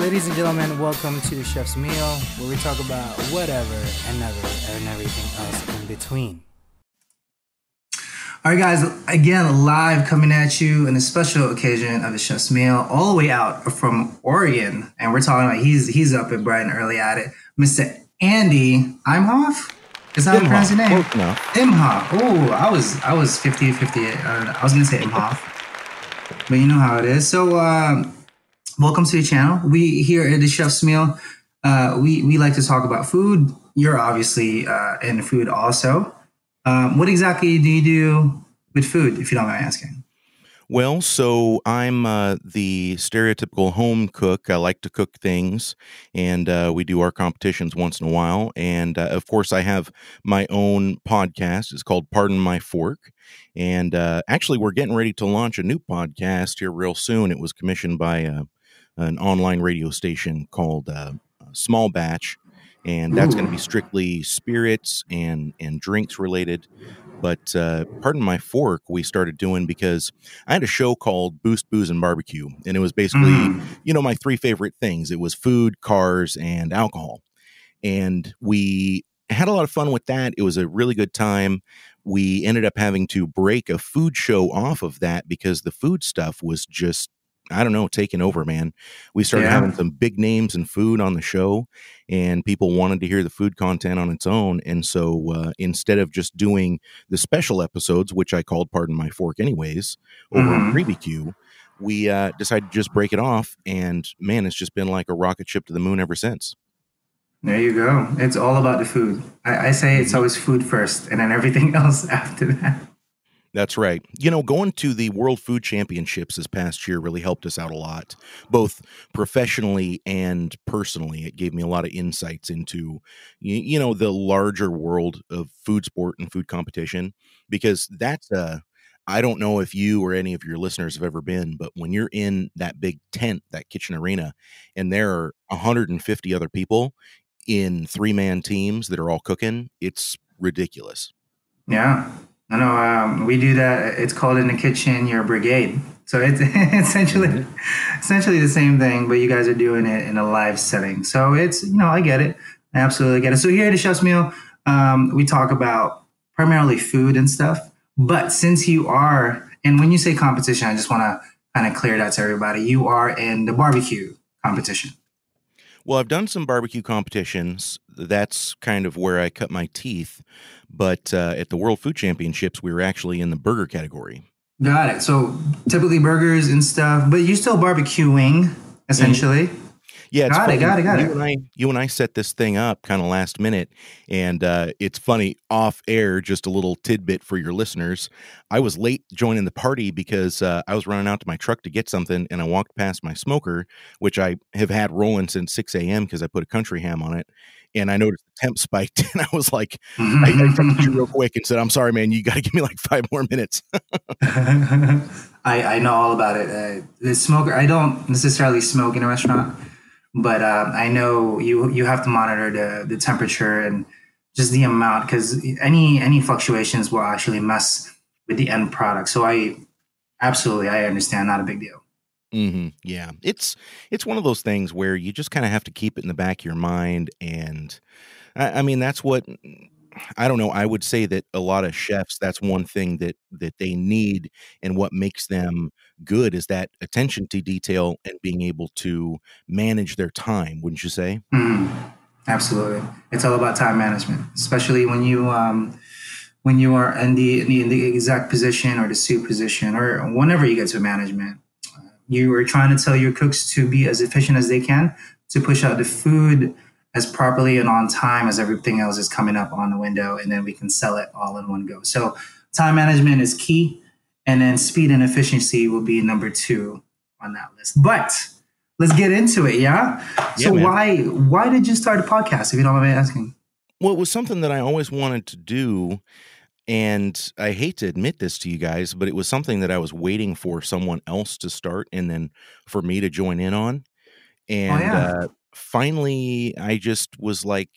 Ladies and gentlemen, welcome to the Chef's Meal, where we talk about whatever and never and everything else in between. All right, guys, again, live coming at you in a special occasion of the Chef's Meal, all the way out from Oregon. And we're talking about he's he's up at bright and early at it. Mr. Andy Imhof? Is that how you pronounce your name? Imhof. Oh, I was I was 50 58. I, I was gonna say Imhof. But you know how it is. So um, welcome to the channel. We here at the Chef's Meal, uh, we we like to talk about food. You're obviously uh, in food also. Um, what exactly do you do with food, if you don't mind asking? Well, so I'm uh, the stereotypical home cook. I like to cook things, and uh, we do our competitions once in a while. And uh, of course, I have my own podcast. It's called Pardon My Fork. And uh, actually, we're getting ready to launch a new podcast here real soon. It was commissioned by uh, an online radio station called uh, Small Batch and that's going to be strictly spirits and and drinks related. But uh, pardon my fork, we started doing because I had a show called Boost Booze and Barbecue, and it was basically mm. you know my three favorite things. It was food, cars, and alcohol, and we had a lot of fun with that. It was a really good time. We ended up having to break a food show off of that because the food stuff was just I don't know, taking over, man. We started yeah. having some big names and food on the show, and people wanted to hear the food content on its own. And so uh, instead of just doing the special episodes, which I called Pardon My Fork anyways, over mm-hmm. on we uh, decided to just break it off. And man, it's just been like a rocket ship to the moon ever since. There you go. It's all about the food. I, I say it's mm-hmm. always food first, and then everything else after that. That's right. You know, going to the World Food Championships this past year really helped us out a lot, both professionally and personally. It gave me a lot of insights into, you, know, the larger world of food sport and food competition, because that's a, I don't know if you or any of your listeners have ever been, but when you're in that big tent, that kitchen arena, and there are 150 other people in three man teams that are all cooking, it's ridiculous. Yeah. No, no, um, we do that. It's called in the kitchen your brigade. So it's essentially mm-hmm. essentially the same thing, but you guys are doing it in a live setting. So it's you know I get it, I absolutely get it. So here at the Chef's Meal, um, we talk about primarily food and stuff. But since you are, and when you say competition, I just want to kind of clear that to everybody. You are in the barbecue competition. Well, I've done some barbecue competitions. That's kind of where I cut my teeth. But uh, at the World Food Championships, we were actually in the burger category. Got it. So typically burgers and stuff, but you still barbecuing essentially. Mm-hmm. Yeah, got funny. it, got it, got you it. And I, you and I set this thing up kind of last minute, and uh, it's funny off air. Just a little tidbit for your listeners. I was late joining the party because uh, I was running out to my truck to get something, and I walked past my smoker, which I have had rolling since six a.m. because I put a country ham on it, and I noticed the temp spiked, and I was like, I, I texted you real quick and said, "I'm sorry, man. You got to give me like five more minutes." I, I know all about it. Uh, the smoker. I don't necessarily smoke in a restaurant but um, I know you you have to monitor the the temperature and just the amount because any any fluctuations will actually mess with the end product. So I absolutely I understand, not a big deal. Mm-hmm. Yeah, it's it's one of those things where you just kind of have to keep it in the back of your mind, and I, I mean that's what I don't know. I would say that a lot of chefs, that's one thing that that they need, and what makes them good is that attention to detail and being able to manage their time. Wouldn't you say? Mm, absolutely, it's all about time management, especially when you um, when you are in the, in the exact position or the sous position or whenever you get to management. You are trying to tell your cooks to be as efficient as they can to push out the food as properly and on time as everything else is coming up on the window, and then we can sell it all in one go. So time management is key, and then speed and efficiency will be number two on that list. But let's get into it, yeah. so yeah, why why did you start a podcast? If you don't mind me asking. Well, it was something that I always wanted to do. And I hate to admit this to you guys, but it was something that I was waiting for someone else to start and then for me to join in on. Oh, and oh, yeah. uh, finally, I just was like,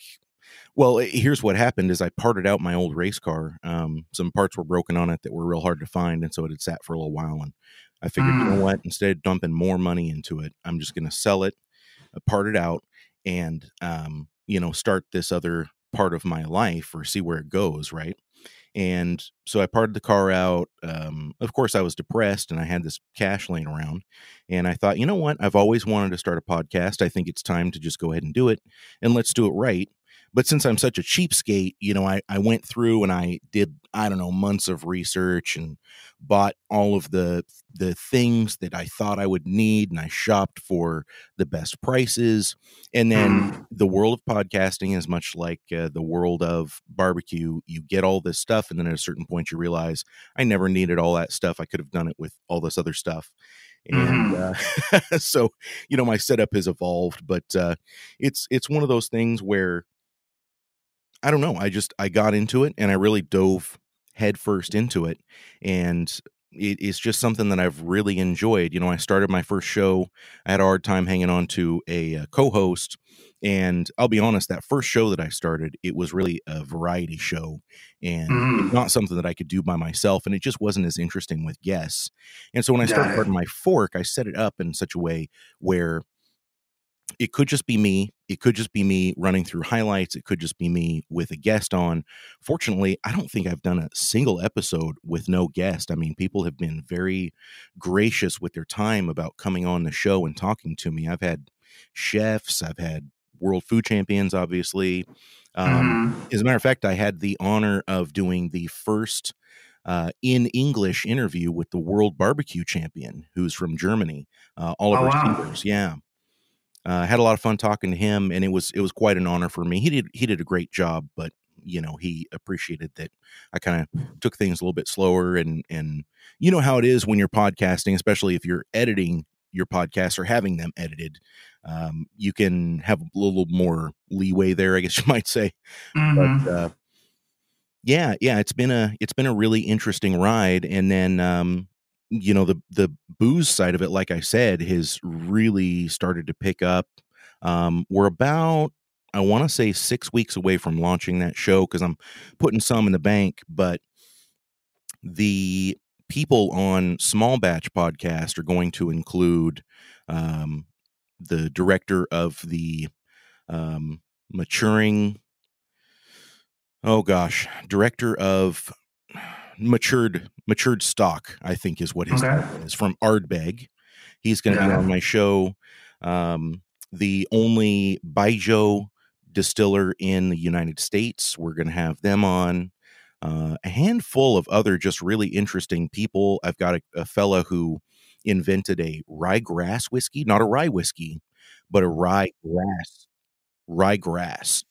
well, eh, here's what happened: is I parted out my old race car. Um, some parts were broken on it that were real hard to find, and so it had sat for a little while. And I figured, mm. you know mm. what? Instead of dumping more money into it, I'm just going to sell it. part it out and um, you know start this other part of my life or see where it goes right and so i parted the car out um, of course i was depressed and i had this cash laying around and i thought you know what? I've always wanted to start a podcast. I think it's time to just go ahead and do it and let's do it right but since I'm such a cheapskate, you know, I, I went through and I did, I don't know, months of research and bought all of the the things that I thought I would need and I shopped for the best prices. And then mm. the world of podcasting is much like uh, the world of barbecue. You get all this stuff and then at a certain point you realize I never needed all that stuff. I could have done it with all this other stuff and mm-hmm. uh, so you know my setup has evolved but uh, it's it's one of those things where I don't know. I just I got into it and I really dove headfirst into it, and it, it's just something that I've really enjoyed. You know, I started my first show. I had a hard time hanging on to a, a uh, co-host, and I'll be honest, that first show that I started, it was really a variety show and mm. not something that I could do by myself. And it just wasn't as interesting with guests. And so when I started Pardon My Fork, I set it up in such a way where it could just be me. It could just be me running through highlights. It could just be me with a guest on. Fortunately, I don't think I've done a single episode with no guest. I mean, people have been very gracious with their time about coming on the show and talking to me. I've had chefs, I've had world food champions, obviously. Um, mm-hmm. As a matter of fact, I had the honor of doing the first uh, in English interview with the world barbecue champion, who's from Germany, uh, Oliver oh, wow. Sievers. Yeah. Uh, had a lot of fun talking to him, and it was it was quite an honor for me. He did he did a great job, but you know he appreciated that I kind of took things a little bit slower, and and you know how it is when you're podcasting, especially if you're editing your podcast or having them edited. Um, you can have a little more leeway there, I guess you might say. Mm-hmm. But uh, yeah, yeah, it's been a it's been a really interesting ride, and then um, you know the the booze side of it like i said has really started to pick up. Um, we're about i want to say six weeks away from launching that show because i'm putting some in the bank but the people on small batch podcast are going to include um, the director of the um, maturing oh gosh director of matured matured stock, I think is what his okay. name is from Ardbeg. He's going to yeah. be on my show. Um, the only Baijiu distiller in the United States. We're going to have them on. Uh, a handful of other just really interesting people. I've got a, a fella who invented a rye grass whiskey, not a rye whiskey, but a rye grass, rye grass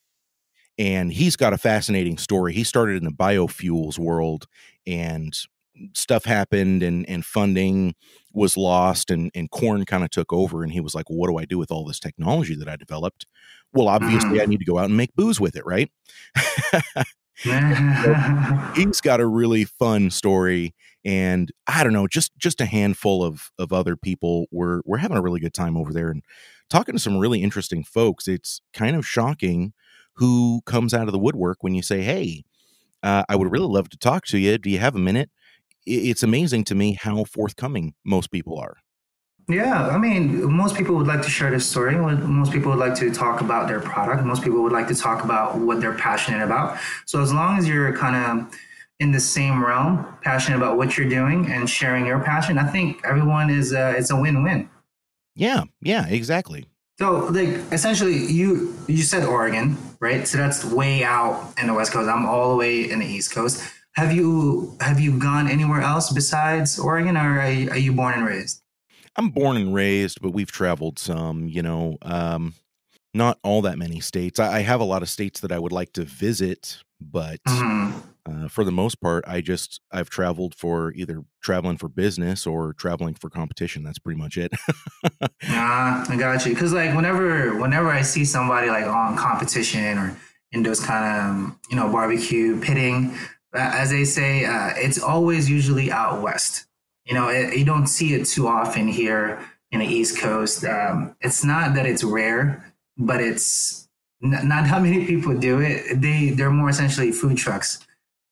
and he's got a fascinating story. He started in the biofuels world, and stuff happened, and and funding was lost, and and corn kind of took over. And he was like, well, "What do I do with all this technology that I developed?" Well, obviously, I mm. need to go out and make booze with it, right? he's got a really fun story and i don't know just just a handful of of other people we're we're having a really good time over there and talking to some really interesting folks it's kind of shocking who comes out of the woodwork when you say, Hey, uh, I would really love to talk to you. Do you have a minute? It's amazing to me how forthcoming most people are. Yeah, I mean, most people would like to share their story. Most people would like to talk about their product. Most people would like to talk about what they're passionate about. So as long as you're kind of in the same realm, passionate about what you're doing and sharing your passion, I think everyone is a, it's a win-win. Yeah, yeah, exactly. So, like, essentially, you you said Oregon, right? So that's way out in the West Coast. I'm all the way in the East Coast. Have you have you gone anywhere else besides Oregon, or are you, are you born and raised? I'm born and raised, but we've traveled some. You know, um, not all that many states. I, I, have a lot of states that I would like to visit, but mm-hmm. Uh, for the most part, I just I've traveled for either traveling for business or traveling for competition. That's pretty much it. nah, I got you. Cause like whenever whenever I see somebody like on competition or in those kind of you know barbecue pitting, uh, as they say, uh, it's always usually out west. You know, it, you don't see it too often here in the East Coast. Um, it's not that it's rare, but it's n- not how many people do it. They they're more essentially food trucks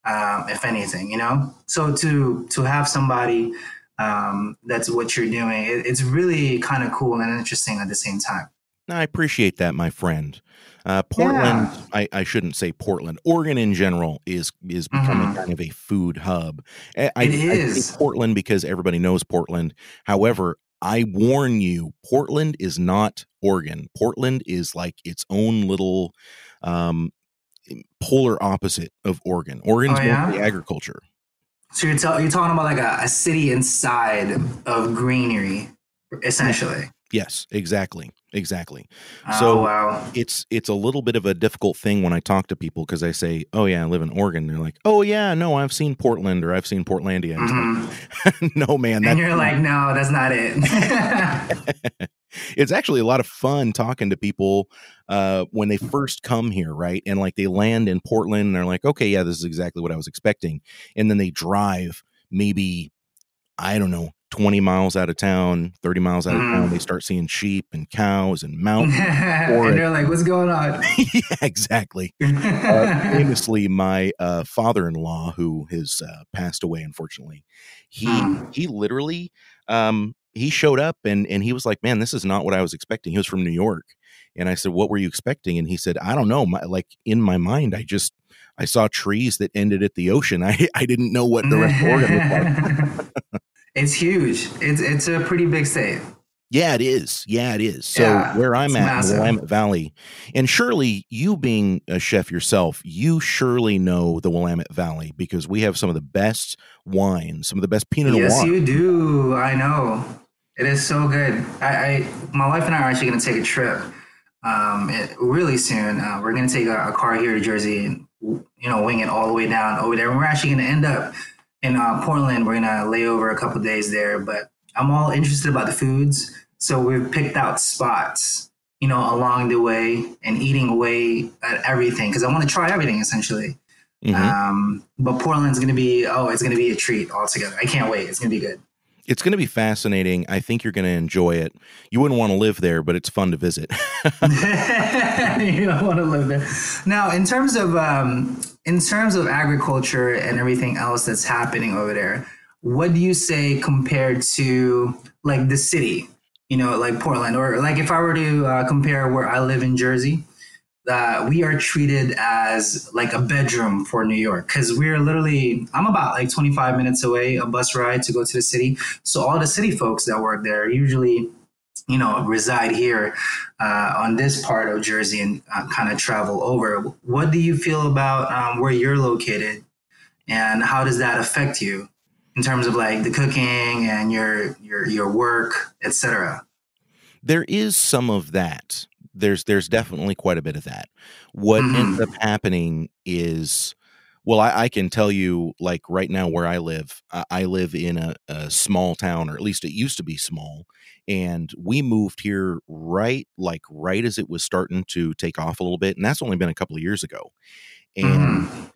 um, if anything, you know. So to to have somebody um, that's what you're doing, it, it's really kind of cool and interesting at the same time. I appreciate that, my friend. Uh, Portland, yeah. I, I, shouldn't say Portland. Oregon in general is is becoming mm-hmm. kind of a food hub. I, I, I say Portland because everybody knows Portland. However, I warn you, Portland is not Oregon. Portland is like its own little um, polar opposite of Oregon. Oregon's oh, yeah? mostly agriculture. So you're, t- you're talking about like a, a city inside of greenery, essentially. Yes, exactly. Exactly. Oh, so wow. it's it's a little bit of a difficult thing when I talk to people because I say, "Oh yeah, I live in Oregon." They're like, "Oh yeah, no, I've seen Portland or I've seen Portlandia." Mm-hmm. Like, no, man. And you're like, "No, that's not it." it's actually a lot of fun talking to people uh, when they first come here, right? And like they land in Portland and they're like, "Okay, yeah, this is exactly what I was expecting," and then they drive maybe I don't know 20 miles out of town, 30 miles out of mm. town, they start seeing sheep and cows and mountains. and they're like, what's going on? yeah, exactly. uh, famously, my uh, father in law, who has uh, passed away, unfortunately, he, mm. he literally, um, he showed up and, and he was like, man, this is not what I was expecting. He was from New York. And I said, what were you expecting? And he said, I don't know. My, like in my mind, I just, I saw trees that ended at the ocean. I, I didn't know what the rest of Oregon looked like. It's huge. It's it's a pretty big state. Yeah, it is. Yeah, it is. So yeah, where I'm at massive. the Willamette Valley, and surely you being a chef yourself, you surely know the Willamette Valley because we have some of the best wines, some of the best Pinot Noir. Yes, you do. I know. It is so good. I, I my wife and I are actually going to take a trip um, it, really soon. Uh, we're going to take a, a, car here to Jersey and you know wing it all the way down over there. And we're actually going to end up in uh, Portland. We're gonna lay over a couple days there, but I'm all interested about the foods. So we've picked out spots, you know, along the way and eating away at everything because I want to try everything essentially. Mm-hmm. Um, but Portland's gonna be oh, it's gonna be a treat altogether. I can't wait. It's gonna be good. It's going to be fascinating. I think you're going to enjoy it. You wouldn't want to live there, but it's fun to visit. you don't want to live there. Now, in terms of um, in terms of agriculture and everything else that's happening over there, what do you say compared to like the city? You know, like Portland, or like if I were to uh, compare where I live in Jersey, that we are treated as like a bedroom for New York because we're literally I'm about like 25 minutes away a bus ride to go to the city. So all the city folks that work there usually you know reside here uh, on this part of Jersey and uh, kind of travel over. What do you feel about um, where you're located, and how does that affect you in terms of like the cooking and your your your work, etc. There is some of that there's there's definitely quite a bit of that. What mm-hmm. ends up happening is well, I, I, can tell you, like right now where I live, I, I live in a, a, small town, or at least it used to be small, and we moved here right, like right as it was starting to take off a little bit, and that's only been a couple of years ago, and mm.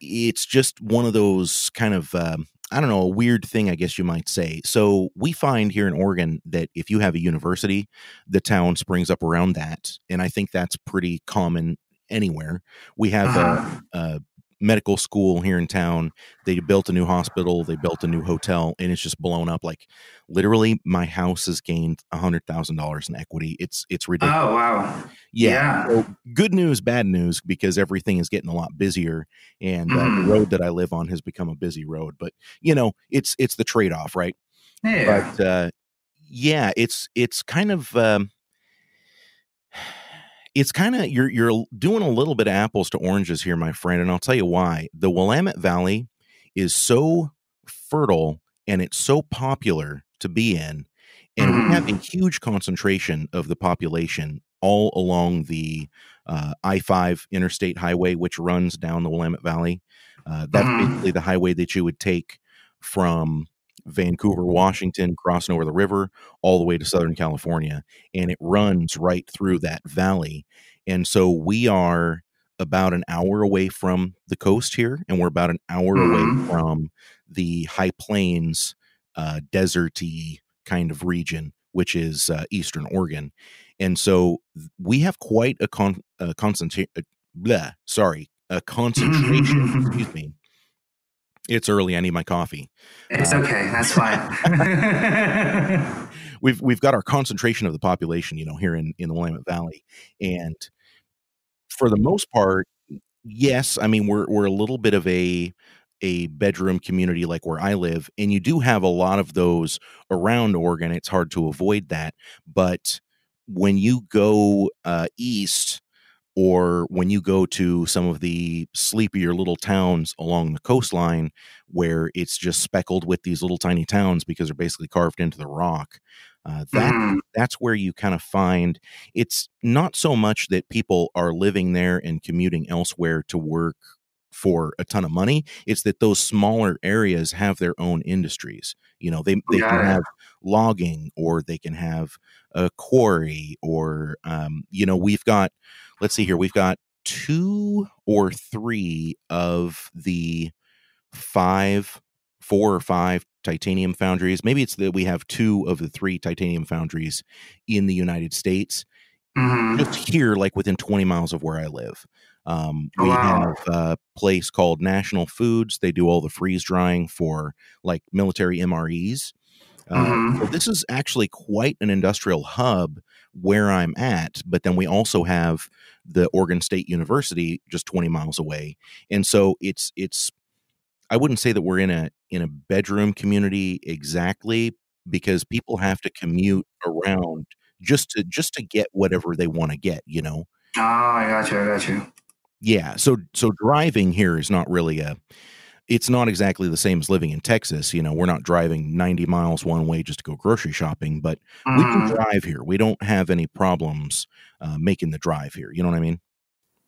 it's just one of those kind of um, I don't know, a weird thing, I guess you might say. So we find here in Oregon that if you have a university, the town springs up around that. And I think that's pretty common anywhere. We have uh-huh. a, a, medical school here in town. They built a new hospital, they built a new hotel, and it's just blown up. Like literally, my house has gained a hundred thousand dollars in equity. It's it's ridiculous. Oh wow! Yeah. yeah. So good news, bad news, because everything is getting a lot busier, and uh, mm. the road that I live on has become a busy road. But you know, it's it's the trade off, right? Yeah. But uh, yeah, it's it's kind of. Um, it's kind of you're you're doing a little bit of apples to oranges here, my friend, and I'll tell you why. The Willamette Valley is so fertile and it's so popular to be in, and mm. we have a mm. huge concentration of the population all along the uh, I five interstate highway, which runs down the Willamette Valley. Uh, that's mm. basically the highway that you would take from Vancouver, Washington, crossing over the river all the way to Southern California. And it runs right through that valley. And so we are about an hour away from the coast here, and we're about an hour mm-hmm. away from the high plains, uh, deserty kind of region, which is uh, Eastern Oregon. And so we have quite a, con- a concentration. Uh, sorry, a concentration, excuse me, it's early. I need my coffee. It's uh, okay. That's fine. we've we've got our concentration of the population, you know, here in in the Willamette Valley, and for the most part, yes, I mean we're we're a little bit of a a bedroom community like where I live, and you do have a lot of those around Oregon. It's hard to avoid that, but when you go uh, east or when you go to some of the sleepier little towns along the coastline where it's just speckled with these little tiny towns because they're basically carved into the rock uh, that mm. that's where you kind of find it's not so much that people are living there and commuting elsewhere to work for a ton of money it's that those smaller areas have their own industries you know they, they yeah. can have logging or they can have a quarry or um, you know we've got let's see here we've got two or three of the five four or five titanium foundries maybe it's that we have two of the three titanium foundries in the united states mm-hmm. just here like within 20 miles of where i live um, we wow. have a place called National Foods. They do all the freeze drying for like military MREs. Uh, mm-hmm. so this is actually quite an industrial hub where I'm at. But then we also have the Oregon State University just 20 miles away, and so it's it's. I wouldn't say that we're in a in a bedroom community exactly because people have to commute around just to just to get whatever they want to get. You know. Oh, I got you. I got you. Yeah. So so driving here is not really a it's not exactly the same as living in Texas. You know, we're not driving 90 miles one way just to go grocery shopping, but mm. we can mm-hmm. drive here. We don't have any problems uh, making the drive here. You know what I mean?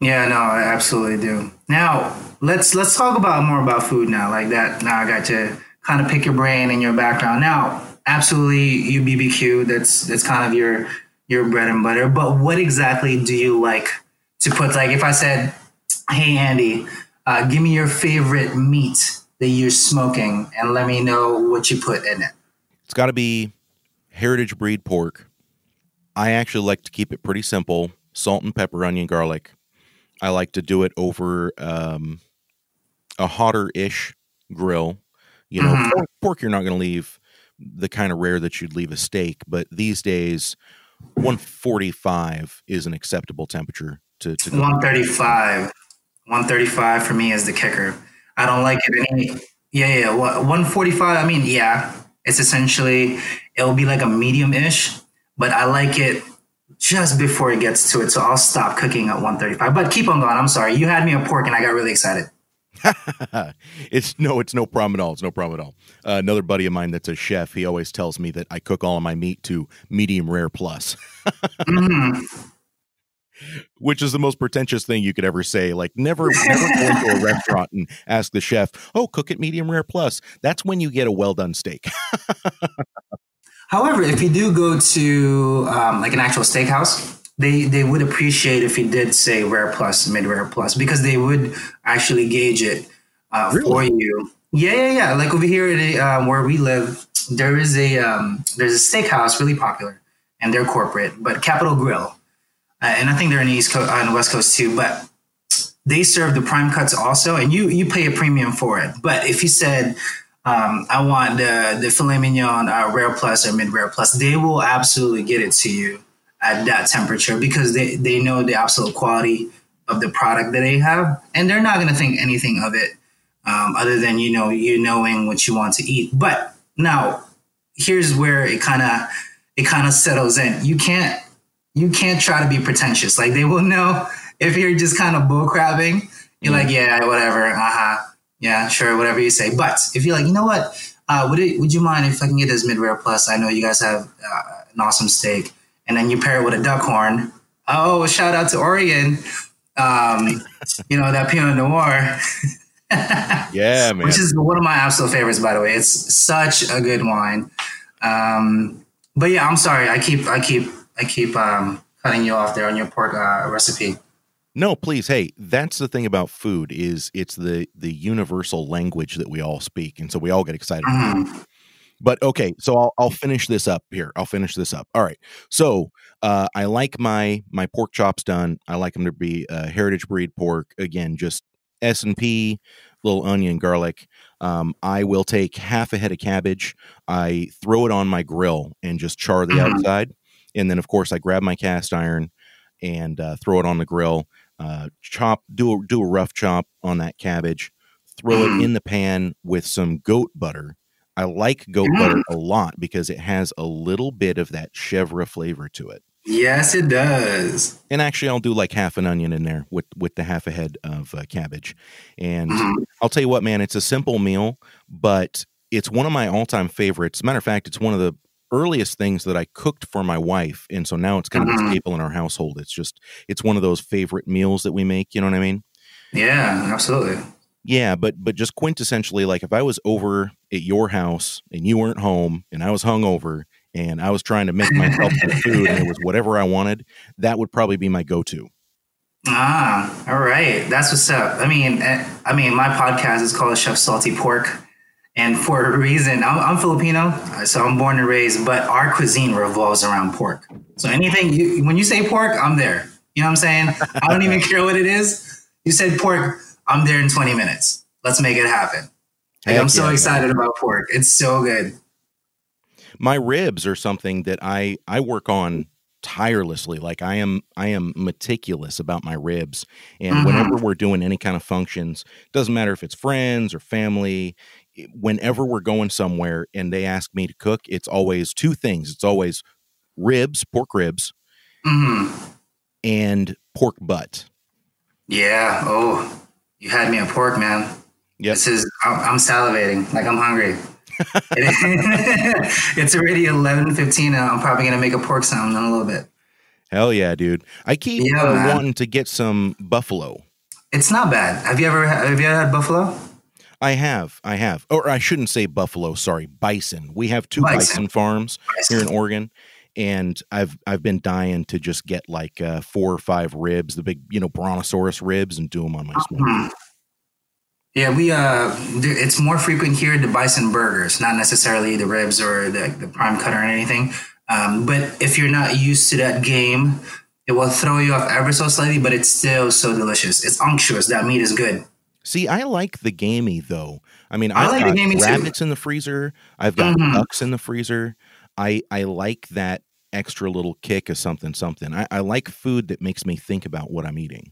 Yeah, no, I absolutely do. Now let's let's talk about more about food now. Like that. Now I got to kind of pick your brain and your background. Now, absolutely, you BBQ. That's that's kind of your your bread and butter. But what exactly do you like to put? Like, if I said hey Andy, uh, give me your favorite meat that you're smoking and let me know what you put in it. It's got to be heritage breed pork. I actually like to keep it pretty simple salt and pepper, onion, garlic. I like to do it over um, a hotter ish grill. You know, mm-hmm. pork, pork, you're not going to leave the kind of rare that you'd leave a steak, but these days, 145 is an acceptable temperature to, to 135. 135 for me is the kicker. I don't like it any. Yeah, yeah. 145. I mean, yeah, it's essentially it'll be like a medium ish, but I like it just before it gets to it. So I'll stop cooking at 135. But keep on going. I'm sorry. You had me a pork and I got really excited. it's no, it's no problem at all. It's no problem at all. Uh, another buddy of mine that's a chef, he always tells me that I cook all of my meat to medium rare plus. mm-hmm which is the most pretentious thing you could ever say. Like never, never go into a restaurant and ask the chef, "Oh, cook it medium rare plus." That's when you get a well done steak. However, if you do go to um, like an actual steakhouse, they they would appreciate if you did say rare plus, mid rare plus, because they would actually gauge it uh, really? for you. Yeah, yeah, yeah. Like over here at, uh, where we live, there is a um, there's a steakhouse really popular, and they're corporate, but Capital Grille uh, and I think they're in the East Coast, on uh, the West Coast too. But they serve the prime cuts also, and you you pay a premium for it. But if you said um, I want the the filet mignon uh, rare plus or mid rare plus, they will absolutely get it to you at that temperature because they they know the absolute quality of the product that they have, and they're not going to think anything of it um, other than you know you knowing what you want to eat. But now here's where it kind of it kind of settles in. You can't you can't try to be pretentious. Like they will know if you're just kind of bullcrabbing. You're like, yeah, whatever, uh huh, yeah, sure, whatever you say. But if you're like, you know what, uh, would it, would you mind if I can get this mid rare plus? I know you guys have uh, an awesome steak, and then you pair it with a Duckhorn. Oh, shout out to Oregon. Um, you know that Pinot Noir. yeah, man. Which is one of my absolute favorites, by the way. It's such a good wine. Um, but yeah, I'm sorry. I keep I keep I keep um, cutting you off there on your pork uh, recipe. No, please. Hey, that's the thing about food is it's the the universal language that we all speak, and so we all get excited. Mm-hmm. But okay, so I'll I'll finish this up here. I'll finish this up. All right. So uh, I like my my pork chops done. I like them to be uh, heritage breed pork. Again, just S and P, little onion, garlic. Um, I will take half a head of cabbage. I throw it on my grill and just char the Mhm. outside, and then of course I grab my cast iron and uh, throw it on the grill. Uh, chop, do a, do a rough chop on that cabbage. Throw it in the pan with some goat butter. I like goat Mm. butter a lot because it has a little bit of that chevre flavor to it. Yes, it does. And actually, I'll do like half an onion in there with with the half a head of uh, cabbage. And Mhm. I'll tell you what, man, it's a simple meal, but it's one of my all time favorites. Matter of fact, it's one of the earliest things that I cooked for my wife, and so now it's kind of a Mhm. staple in our household. It's just it's one of those favorite meals that we make. You know what I mean? Yeah, absolutely. Yeah, but but just quintessentially, like if I was over at your house and you weren't home, and I was hungover and I was trying to make myself some food and it was whatever I wanted, that would probably be my go to. Ah, all right. That's what's up. I mean, eh, I mean, my podcast is called Chef Salty Pork, and for a reason, I'm, I'm Filipino, so I'm born and raised, but our cuisine revolves around pork. So anything you, when you say pork, I'm there. You know what I'm saying? I don't even care what it is. You said pork, I'm there in 20 minutes. Let's make it happen. Like, I'm so yeah, man. excited about pork. It's so good. my ribs are something that I I work on tirelessly. Like I am I am meticulous about my ribs. And Mhm. whenever we're doing any kind of functions, doesn't matter if it's friends or family, whenever we're going somewhere and they ask me to cook, it's always two things. It's always ribs, pork ribs, hmm and pork butt. Yeah. Oh, you had me a pork, man. Yep. This is I'm, salivating like I'm hungry. it's already eleven fifteen, and I'm probably gonna make a pork sound in a little bit. Hell yeah, dude. I keep Yeah, wanting to get some buffalo. It's not bad. Have you ever have you ever had buffalo? I have, I have, or I shouldn't say buffalo. Sorry, bison. We have two Bison. bison, farms here in Oregon, and I've I've been dying to just get like uh, four or five ribs, the big you know brontosaurus ribs, and do them on my smoke. Hmm. Yeah, we uh, it's more frequent here the bison burgers, not necessarily the ribs or the, the prime cutter or anything. Um, but if you're not used to that game, it will throw you off ever so slightly. But it's still so delicious. It's unctuous. That meat is good. See, I like the gamey though. I mean, I I've like the got gamey, too. rabbits in the freezer. I've got Mhm. ducks in the freezer. I I like that extra little kick of something something. I, I like food that makes me think about what I'm eating.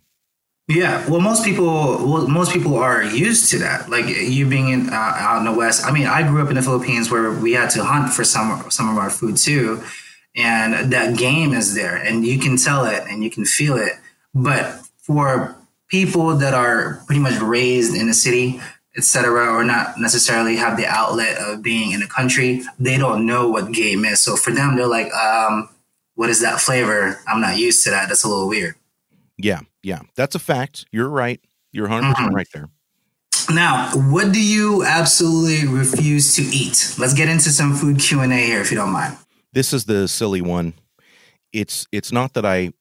Yeah, well, most people, well, most people are used to that. Like you being in uh, out in the West. I mean, I grew up in the Philippines where we had to hunt for some some of our food too, and that game is there, and you can tell it and you can feel it. But for people that are pretty much raised in the city, etc., or not necessarily have the outlet of being in the country, they don't know what game is. So for them, they're like, um, "What is that flavor? I'm not used to that. That's a little weird." Yeah, yeah, that's a fact. You're right. You're 100 percent Mhm. right there. Now, what do you absolutely refuse to eat? Let's get into some food Q and A here, if you don't mind. This is the silly one. It's it's not that I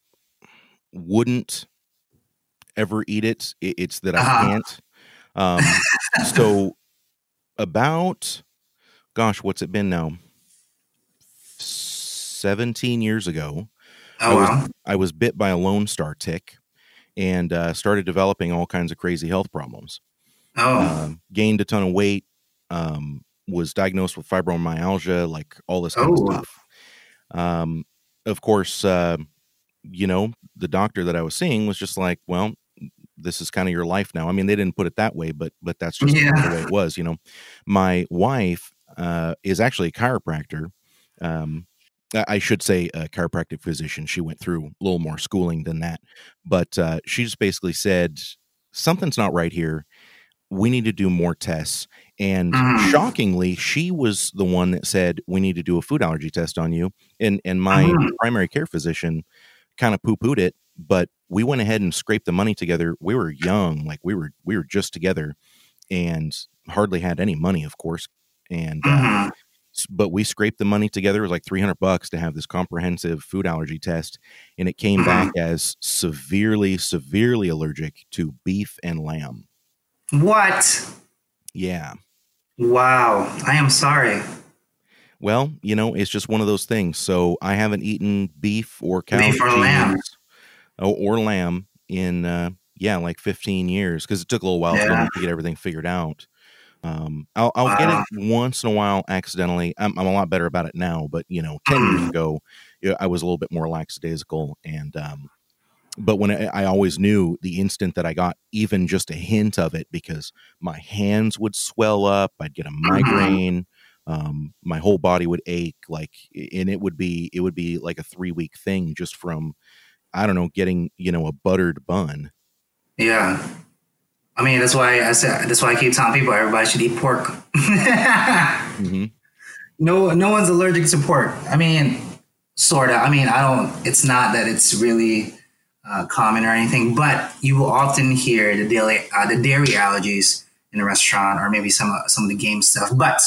wouldn't ever eat it. i- It's that I Uh-huh. can't. Um, so about, gosh, what's it been now? Seventeen years ago, Oh I was wow! I was bit by a Lone Star tick, and uh, started developing all kinds of crazy health problems. Oh, Um, gained a ton of weight. Um, was diagnosed with fibromyalgia, like all this kind Oh. of stuff. Um, of course, uh, you know, the doctor that I was seeing was just like, well, this is kind of your life now. I mean, they didn't put it that way, but but that's just Yeah. the way it was. You know, my wife uh, is actually a chiropractor. Um, I should say a chiropractic physician. She went through a little more schooling than that, but uh, she just basically said something's not right here. We need to do more tests. And Mhm. shockingly, she was the one that said we need to do a food allergy test on you. And and my Mhm. primary care physician kind of poo pooed it, but we went ahead and scraped the money together. We were young, like we were we were just together, and hardly had any money, of course. And uh, Mhm. but we scraped the money together. It was like three hundred bucks to have this comprehensive food allergy test, and it came Mhm. back as severely, severely allergic to beef and lamb. what? Yeah. Wow! I am sorry. Well, you know, it's just one of those things. So I haven't eaten beef or cow Beef or lamb. Oh, or lamb in uh, yeah, like 15 years because it took a little while for Yeah. me to get everything figured out. Um, I'll, I'll Wow. get it once in a while accidentally. I'm, I'm a lot better about it now, but you know, 10 years Mm. ago, I was a little bit more lackadaisical. And, um, but when I, I always knew the instant that I got even just a hint of it, because my hands would swell up, I'd get a Mm-hmm. migraine, um, my whole body would ache, like, and it would be, it would be like a three week thing just from, I don't know, getting, you know, a buttered bun. Yeah. I mean, that's why I said that's why I keep telling people everybody should eat pork. hmm no, no one's allergic to pork. I mean, sort of. I mean, I don't. It's not that it's really uh, common or anything, but you will often hear the daily uh, the dairy allergies in a restaurant or maybe some of- some of the game stuff. But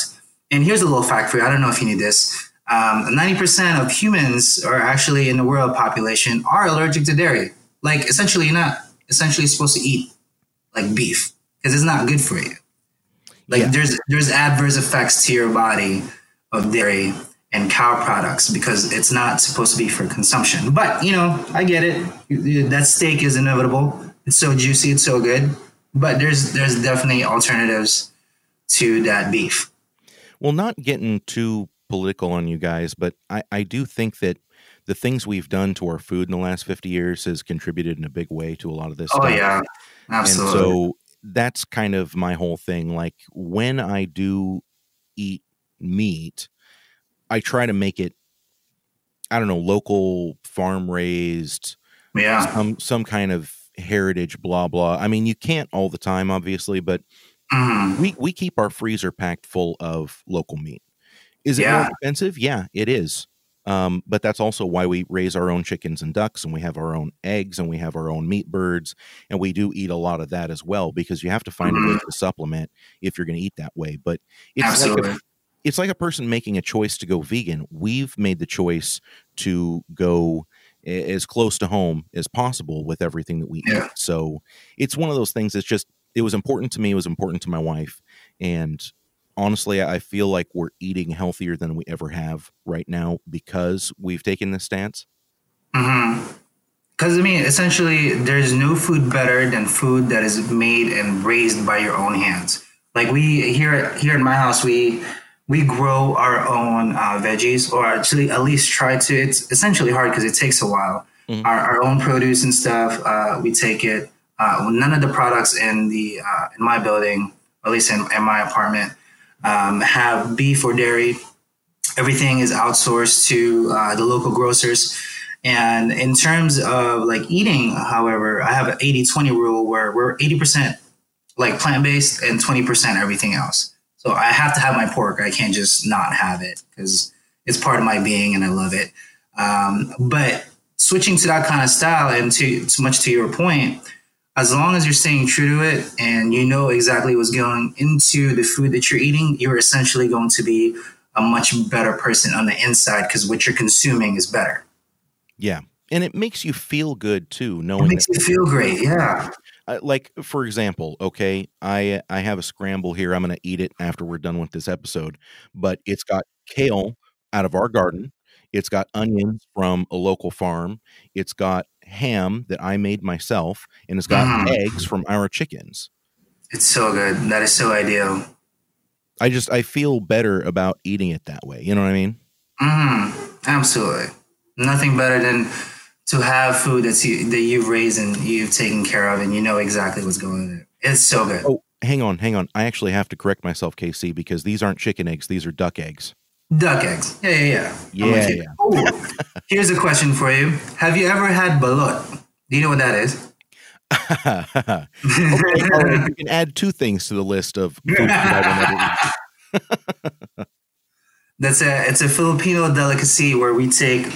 and here's a little fact for you. I don't know if you knew this. Um, Ninety percent of humans, or actually in the world population, are allergic to dairy. Like essentially, you're not essentially supposed to eat like beef because it's not good for you. Like Yeah. there's there's adverse effects to your body of dairy and cow products because it's not supposed to be for consumption. But you know, I get it. That steak is inevitable. It's so juicy. It's so good. But there's there's definitely alternatives to that beef. Well, not getting too political on you guys, but I, I do think that the things we've done to our food in the last 50 years has contributed in a big way to a lot of this Oh stuff. yeah, absolutely. And so that's kind of my whole thing. Like when I do eat meat, I try to make it, I don't know, local, farm raised, yeah, some some kind of heritage, blah blah. I mean, you can't all the time, obviously, but Mhm. we we keep our freezer packed full of local meat. Is it more Yeah. expensive? Yeah, it is. Um, but that's also why we raise our own chickens and ducks, and we have our own eggs, and we have our own meat birds, and we do eat a lot of that as well because you have to find a way to supplement if you're going to eat that way. But it's like a, it's like a person making a choice to go vegan. We've made the choice to go as close to home as possible with everything that we Yeah. eat. So it's one of those things that's just it was important to me, it was important to my wife, and honestly, I feel like we're eating healthier than we ever have right now because we've taken this stance. Because I mean, essentially, there's no food better than food that is made and raised by your own hands. Like we here here in my house, we we grow our own uh, veggies, or actually at least try to. It's essentially hard because it takes a while. Mhm. Our, our own produce and stuff, uh, we take it. Uh, none of the products in the uh, in my building, at least in, in my apartment, um, have beef or dairy. Everything is outsourced to uh, the local grocers. And in terms of like eating, however, I have an 80 20 rule where we're 80% like plant based and 20% everything else. So I have to have my pork. I can't just not have it because it's part of my being and I love it. Um, but switching to that kind of style and to, to much to your point, as long as you're staying true to it and you know exactly what's going into the food that you're eating, you're essentially going to be a much better person on the inside because what you're consuming is better. Yeah. And it makes you feel good too, knowing It makes you feel great. Yeah. uh, like for example okay i i have a scramble here i'm gonna eat it after we're done with this episode but it's got kale out of our garden it's got onions from a local farm it's got ham that i made myself and it's got Mhm. eggs from our chickens It's so good. That is so ideal. i just i feel better about eating it that way you know what i mean Mm, absolutely. Nothing better than to have food that's you, that you've raised and you've taken care of and you know exactly what's going in it. It's so good. oh hang on hang on i actually have to correct myself kc because these aren't chicken eggs these are duck eggs Duck eggs. Yeah, yeah, yeah. Yeah, you. Ooh, here's a question for you. Have you ever had balut? Do you know what that is? okay, right. You can add two things to the list of that I will never eat. That's a it's a Filipino delicacy where we take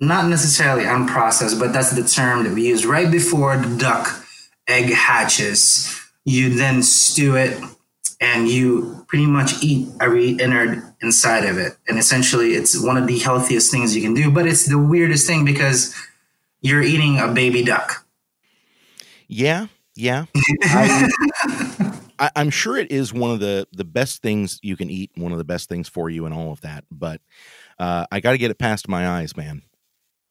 not necessarily unprocessed, but that's the term that we use right before the duck egg hatches. You then stew it and you pretty much eat every innard inside of it. And essentially it's one of the healthiest things you can do, but it's the weirdest thing because you're eating a baby duck. Yeah, yeah. I, I, I'm sure it is one of the the best things you can eat, one of the best things for you, and all of that. But uh, I got to get it past my eyes, man.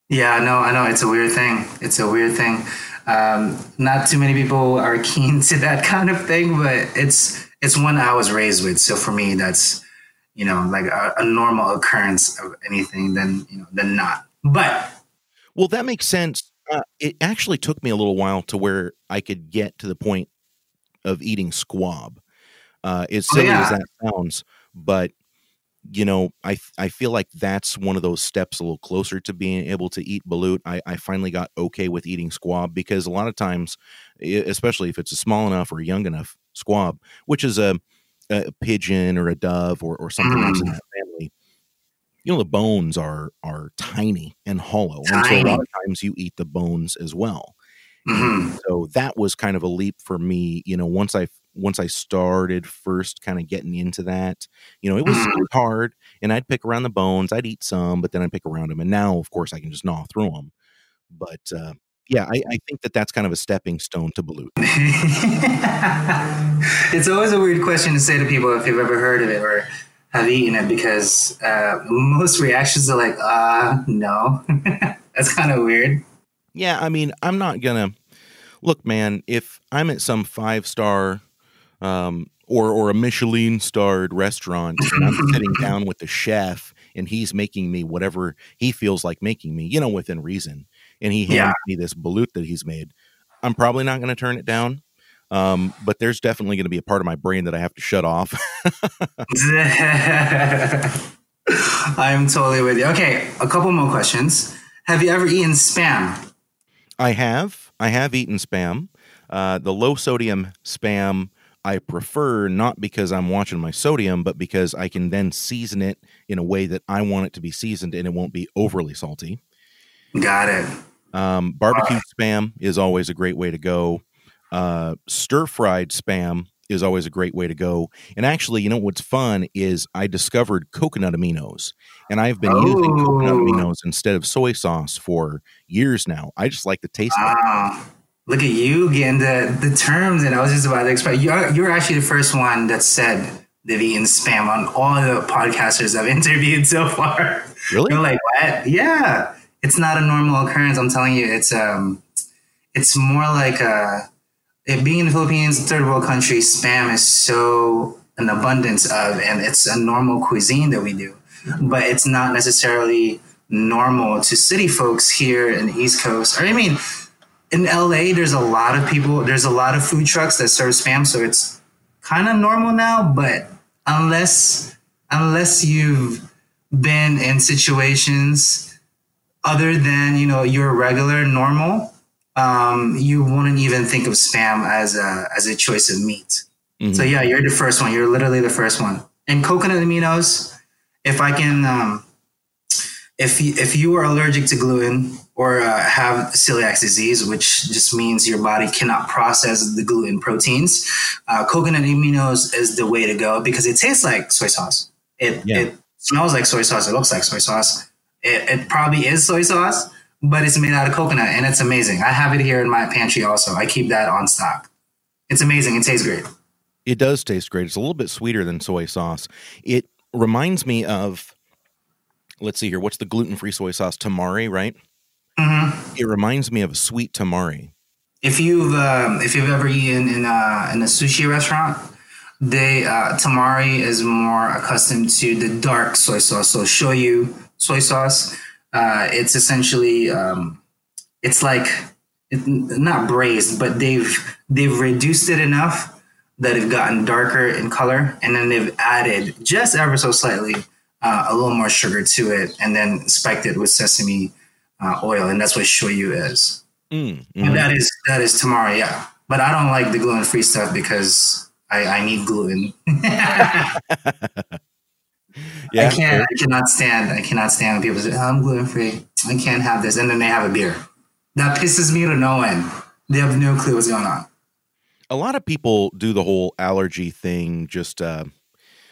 Yeah, no, I know it's a weird thing. It's a weird thing. Um, not too many people are keen to that kind of thing, but it's it's one I was raised with. So for me, that's you know like a, a normal occurrence of anything than you know than not. But well, that makes sense. Uh, it actually took me a little while to where I could get to the point of eating squab. Uh, as oh, silly oh, yeah. as that sounds, but you know, I I feel like that's one of those steps a little closer to being able to eat balut. I, I finally got okay with eating squab because a lot of times, especially if it's a small enough or young enough squab, which is a, a pigeon or a dove or, or something else in mm. that family, you know, the bones are are tiny and hollow, tiny. and so a lot of times you eat the bones as well. Mm-hmm. So that was kind of a leap for me. You know, once I once I started first kind of getting into that, you know, it was mm-hmm. hard and I'd pick around the bones. I'd eat some, but then I'd pick around them. And now, of course, I can just gnaw through them. But uh, yeah, I, I, think that that's kind of a stepping stone to balut. it's always a weird question to say to people if you've ever heard of it or have eaten it because uh, most reactions are like, uh, no. that's kind of weird. Yeah, I mean, I'm not going to look, man, if I'm at some five star um, or or a Michelin starred restaurant, and I'm sitting down with the chef, and he's making me whatever he feels like making me, you know, within reason, and he hands yeah. me this balut that he's made. I'm probably not going to turn it down. Um, but there's definitely going to be a part of my brain that I have to shut off. I'm totally with you. Okay, a couple more questions. Have you ever eaten spam? I have. I have eaten spam. Uh, the low sodium spam I prefer not because I'm watching my sodium, but because I can then season it in a way that I want it to be seasoned and it won't be overly salty. Got it. Um, barbecued uh, spam is always a great way to go. Uh, stir fried spam is always a great way to go. And actually, you know what's fun is I discovered coconut aminos, and I've been oh. using coconut oh. aminos instead of soy sauce for years now. I just like the taste. Wow. Look at you getting the, the terms, and I was just about to explain. You're, you're actually the first one that said the vegan spam on all the podcasters I've interviewed so far. Really? You're like, what? Yeah. It's not a normal occurrence. I'm telling you, it's um, it's more like a, it being in the Philippines, third world country, spam is so an abundance of, and it's a normal cuisine that we do, but it's not necessarily normal to city folks here in the East Coast. Or I mean, in LA, there's a lot of people, there's a lot of food trucks that serve spam, so it's kind of normal now. But unless unless you've been in situations other than you know your regular normal, um, you wouldn't even think of spam as a as a choice of meat. Mm-hmm. So yeah, you're the first one. You're literally the first one. And coconut aminos, if I can, um, if you, if you are allergic to gluten, or uh, have celiac disease, which just means your body cannot process the gluten proteins, uh, coconut aminos is the way to go because it tastes like soy sauce. It, yeah. it smells like soy sauce. It looks like soy sauce. It, it probably is soy sauce, but it's made out of coconut and it's amazing. I have it here in my pantry also. I keep that on stock. It's amazing. It tastes great. It does taste great. It's a little bit sweeter than soy sauce. It reminds me of, let's see here, what's the gluten free soy sauce? Tamari, right? Mm-hmm. It reminds me of a sweet tamari. If you've um, if you've ever eaten in a in a sushi restaurant, they uh, tamari is more accustomed to the dark soy sauce. So shoyu soy sauce. Uh, it's essentially um, it's like it, not braised, but they've they've reduced it enough that it's gotten darker in color, and then they've added just ever so slightly uh, a little more sugar to it, and then spiked it with sesame uh, oil, and that's what shoyu is. Mm, mm-hmm. And that is that is tamari, yeah. But I don't like the gluten free stuff because I, I need gluten. yeah, I can't. I cannot stand. I cannot stand when people say, oh, "I'm gluten free. I can't have this," and then they have a beer. That pisses me to no end. They have no clue what's going on. A lot of people do the whole allergy thing. Just uh,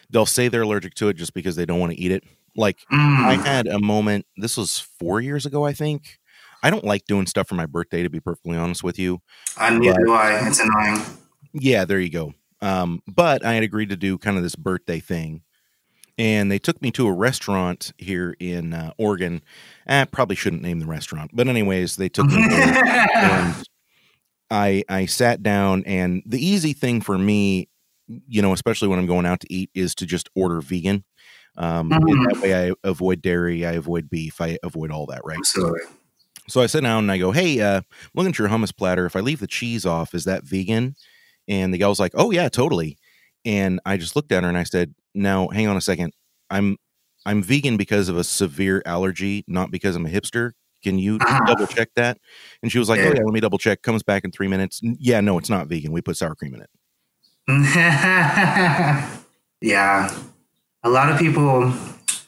they'll say they're allergic to it just because they don't want to eat it. Like mm. I had a moment. This was four years ago, I think. I don't like doing stuff for my birthday, to be perfectly honest with you. I neither do I. It's annoying. Yeah, there you go. Um, but I had agreed to do kind of this birthday thing, and they took me to a restaurant here in uh, Oregon. I probably shouldn't name the restaurant, but anyways, they took me there, and I I sat down, and the easy thing for me, you know, especially when I'm going out to eat, is to just order vegan. Um, mm. That way, I avoid dairy, I avoid beef, I avoid all that, right? Absolutely. So I sit down and I go, "Hey, uh, looking at your hummus platter. If I leave the cheese off, is that vegan?" And the gal was like, "Oh yeah, totally." And I just looked at her and I said, "Now, hang on a second. I'm I'm vegan because of a severe allergy, not because I'm a hipster. Can you uh-huh. double check that?" And she was like, yeah. "Oh yeah, let me double check." Comes back in three minutes. Yeah, no, it's not vegan. We put sour cream in it. yeah, a lot of people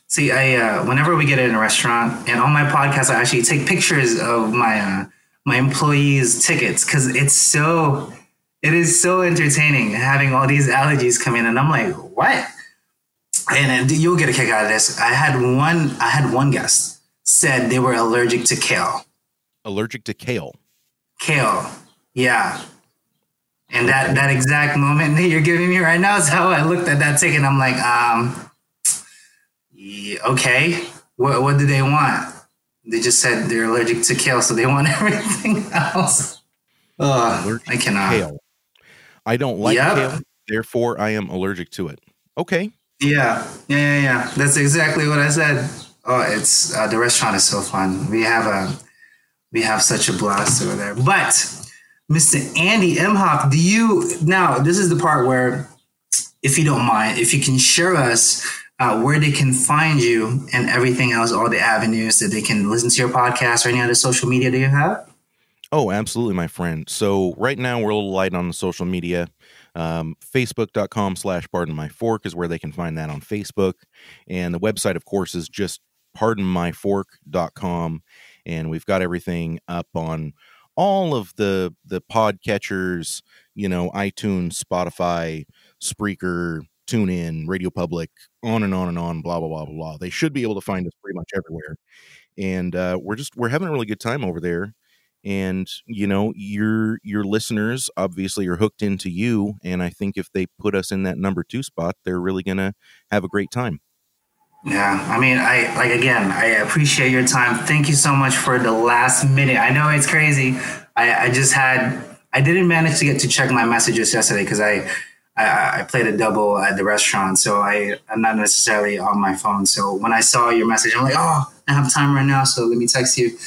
see. I uh, whenever we get in a restaurant and on my podcast, I actually take pictures of my uh, my employees' tickets because it's so it is so entertaining having all these allergies come in, and I'm like, what? And, you'll get a kick out of this. I had one. I had one guest said they were allergic to kale. Allergic to kale. Kale, yeah. And that that exact moment that you're giving me right now is how I looked at that ticket. I'm like, um, yeah, okay. What what do they want? They just said they're allergic to kale, so they want everything else. Oh, I cannot. Kale. I don't like yep. kale, therefore I am allergic to it. Okay. Yeah, yeah, yeah, yeah. That's exactly what I said. Oh, it's uh, the restaurant is so fun. We have a we have such a blast over there. But Mr. Andy Imhof, do you now? This is the part where, if you don't mind, if you can share us uh, where they can find you and everything else, all the avenues that they can listen to your podcast or any other social media that you have. Oh, absolutely, my friend. So right now we're a little light on the social media. Um, Facebook.com slash pardon my fork is where they can find that on Facebook. And the website, of course, is just pardonmyfork.com. And we've got everything up on all of the the podcatchers, you know, iTunes, Spotify, Spreaker, TuneIn, Radio Public, on and on and on, blah blah blah blah blah. They should be able to find us pretty much everywhere. And uh, we're just we're having a really good time over there and you know your your listeners obviously are hooked into you and i think if they put us in that number two spot they're really gonna have a great time. Yeah i mean i like again i appreciate your time. Thank you so much for the last minute. I know it's crazy. I, I just had i didn't manage to get to check my messages yesterday because I, I i played a double at the restaurant so i i'm not necessarily on my phone. So when i saw your message i'm like oh i have time right now so let me text you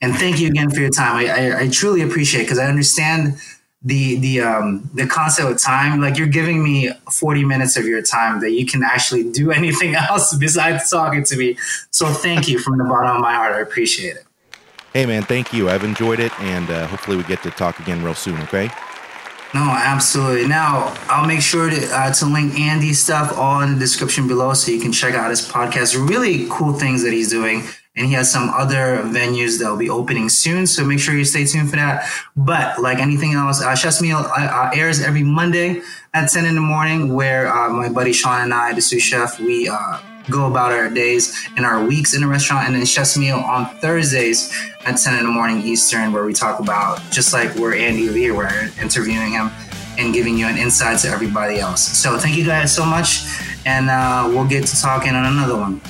and thank you again for your time. I, I, I truly appreciate it because I understand the the um the concept of time. Like you're giving me 40 minutes of your time that you can actually do anything else besides talking to me. So thank you from the bottom of my heart. I appreciate it. Hey man, thank you. I've enjoyed it, and uh, hopefully we get to talk again real soon. Okay. No, absolutely. Now I'll make sure to uh, to link Andy's stuff all in the description below, so you can check out his podcast. Really cool things that he's doing and he has some other venues that will be opening soon. So make sure you stay tuned for that. But like anything else, uh, Chef's Meal uh, uh, airs every Monday at 10 in the morning, where uh, my buddy Sean and I, the sous chef, we uh, go about our days and our weeks in the restaurant. And then Chef's Meal on Thursdays at 10 in the morning Eastern, where we talk about just like we're Andy Levere, we're interviewing him and giving you an insight to everybody else. So thank you guys so much. And uh, we'll get to talking on another one.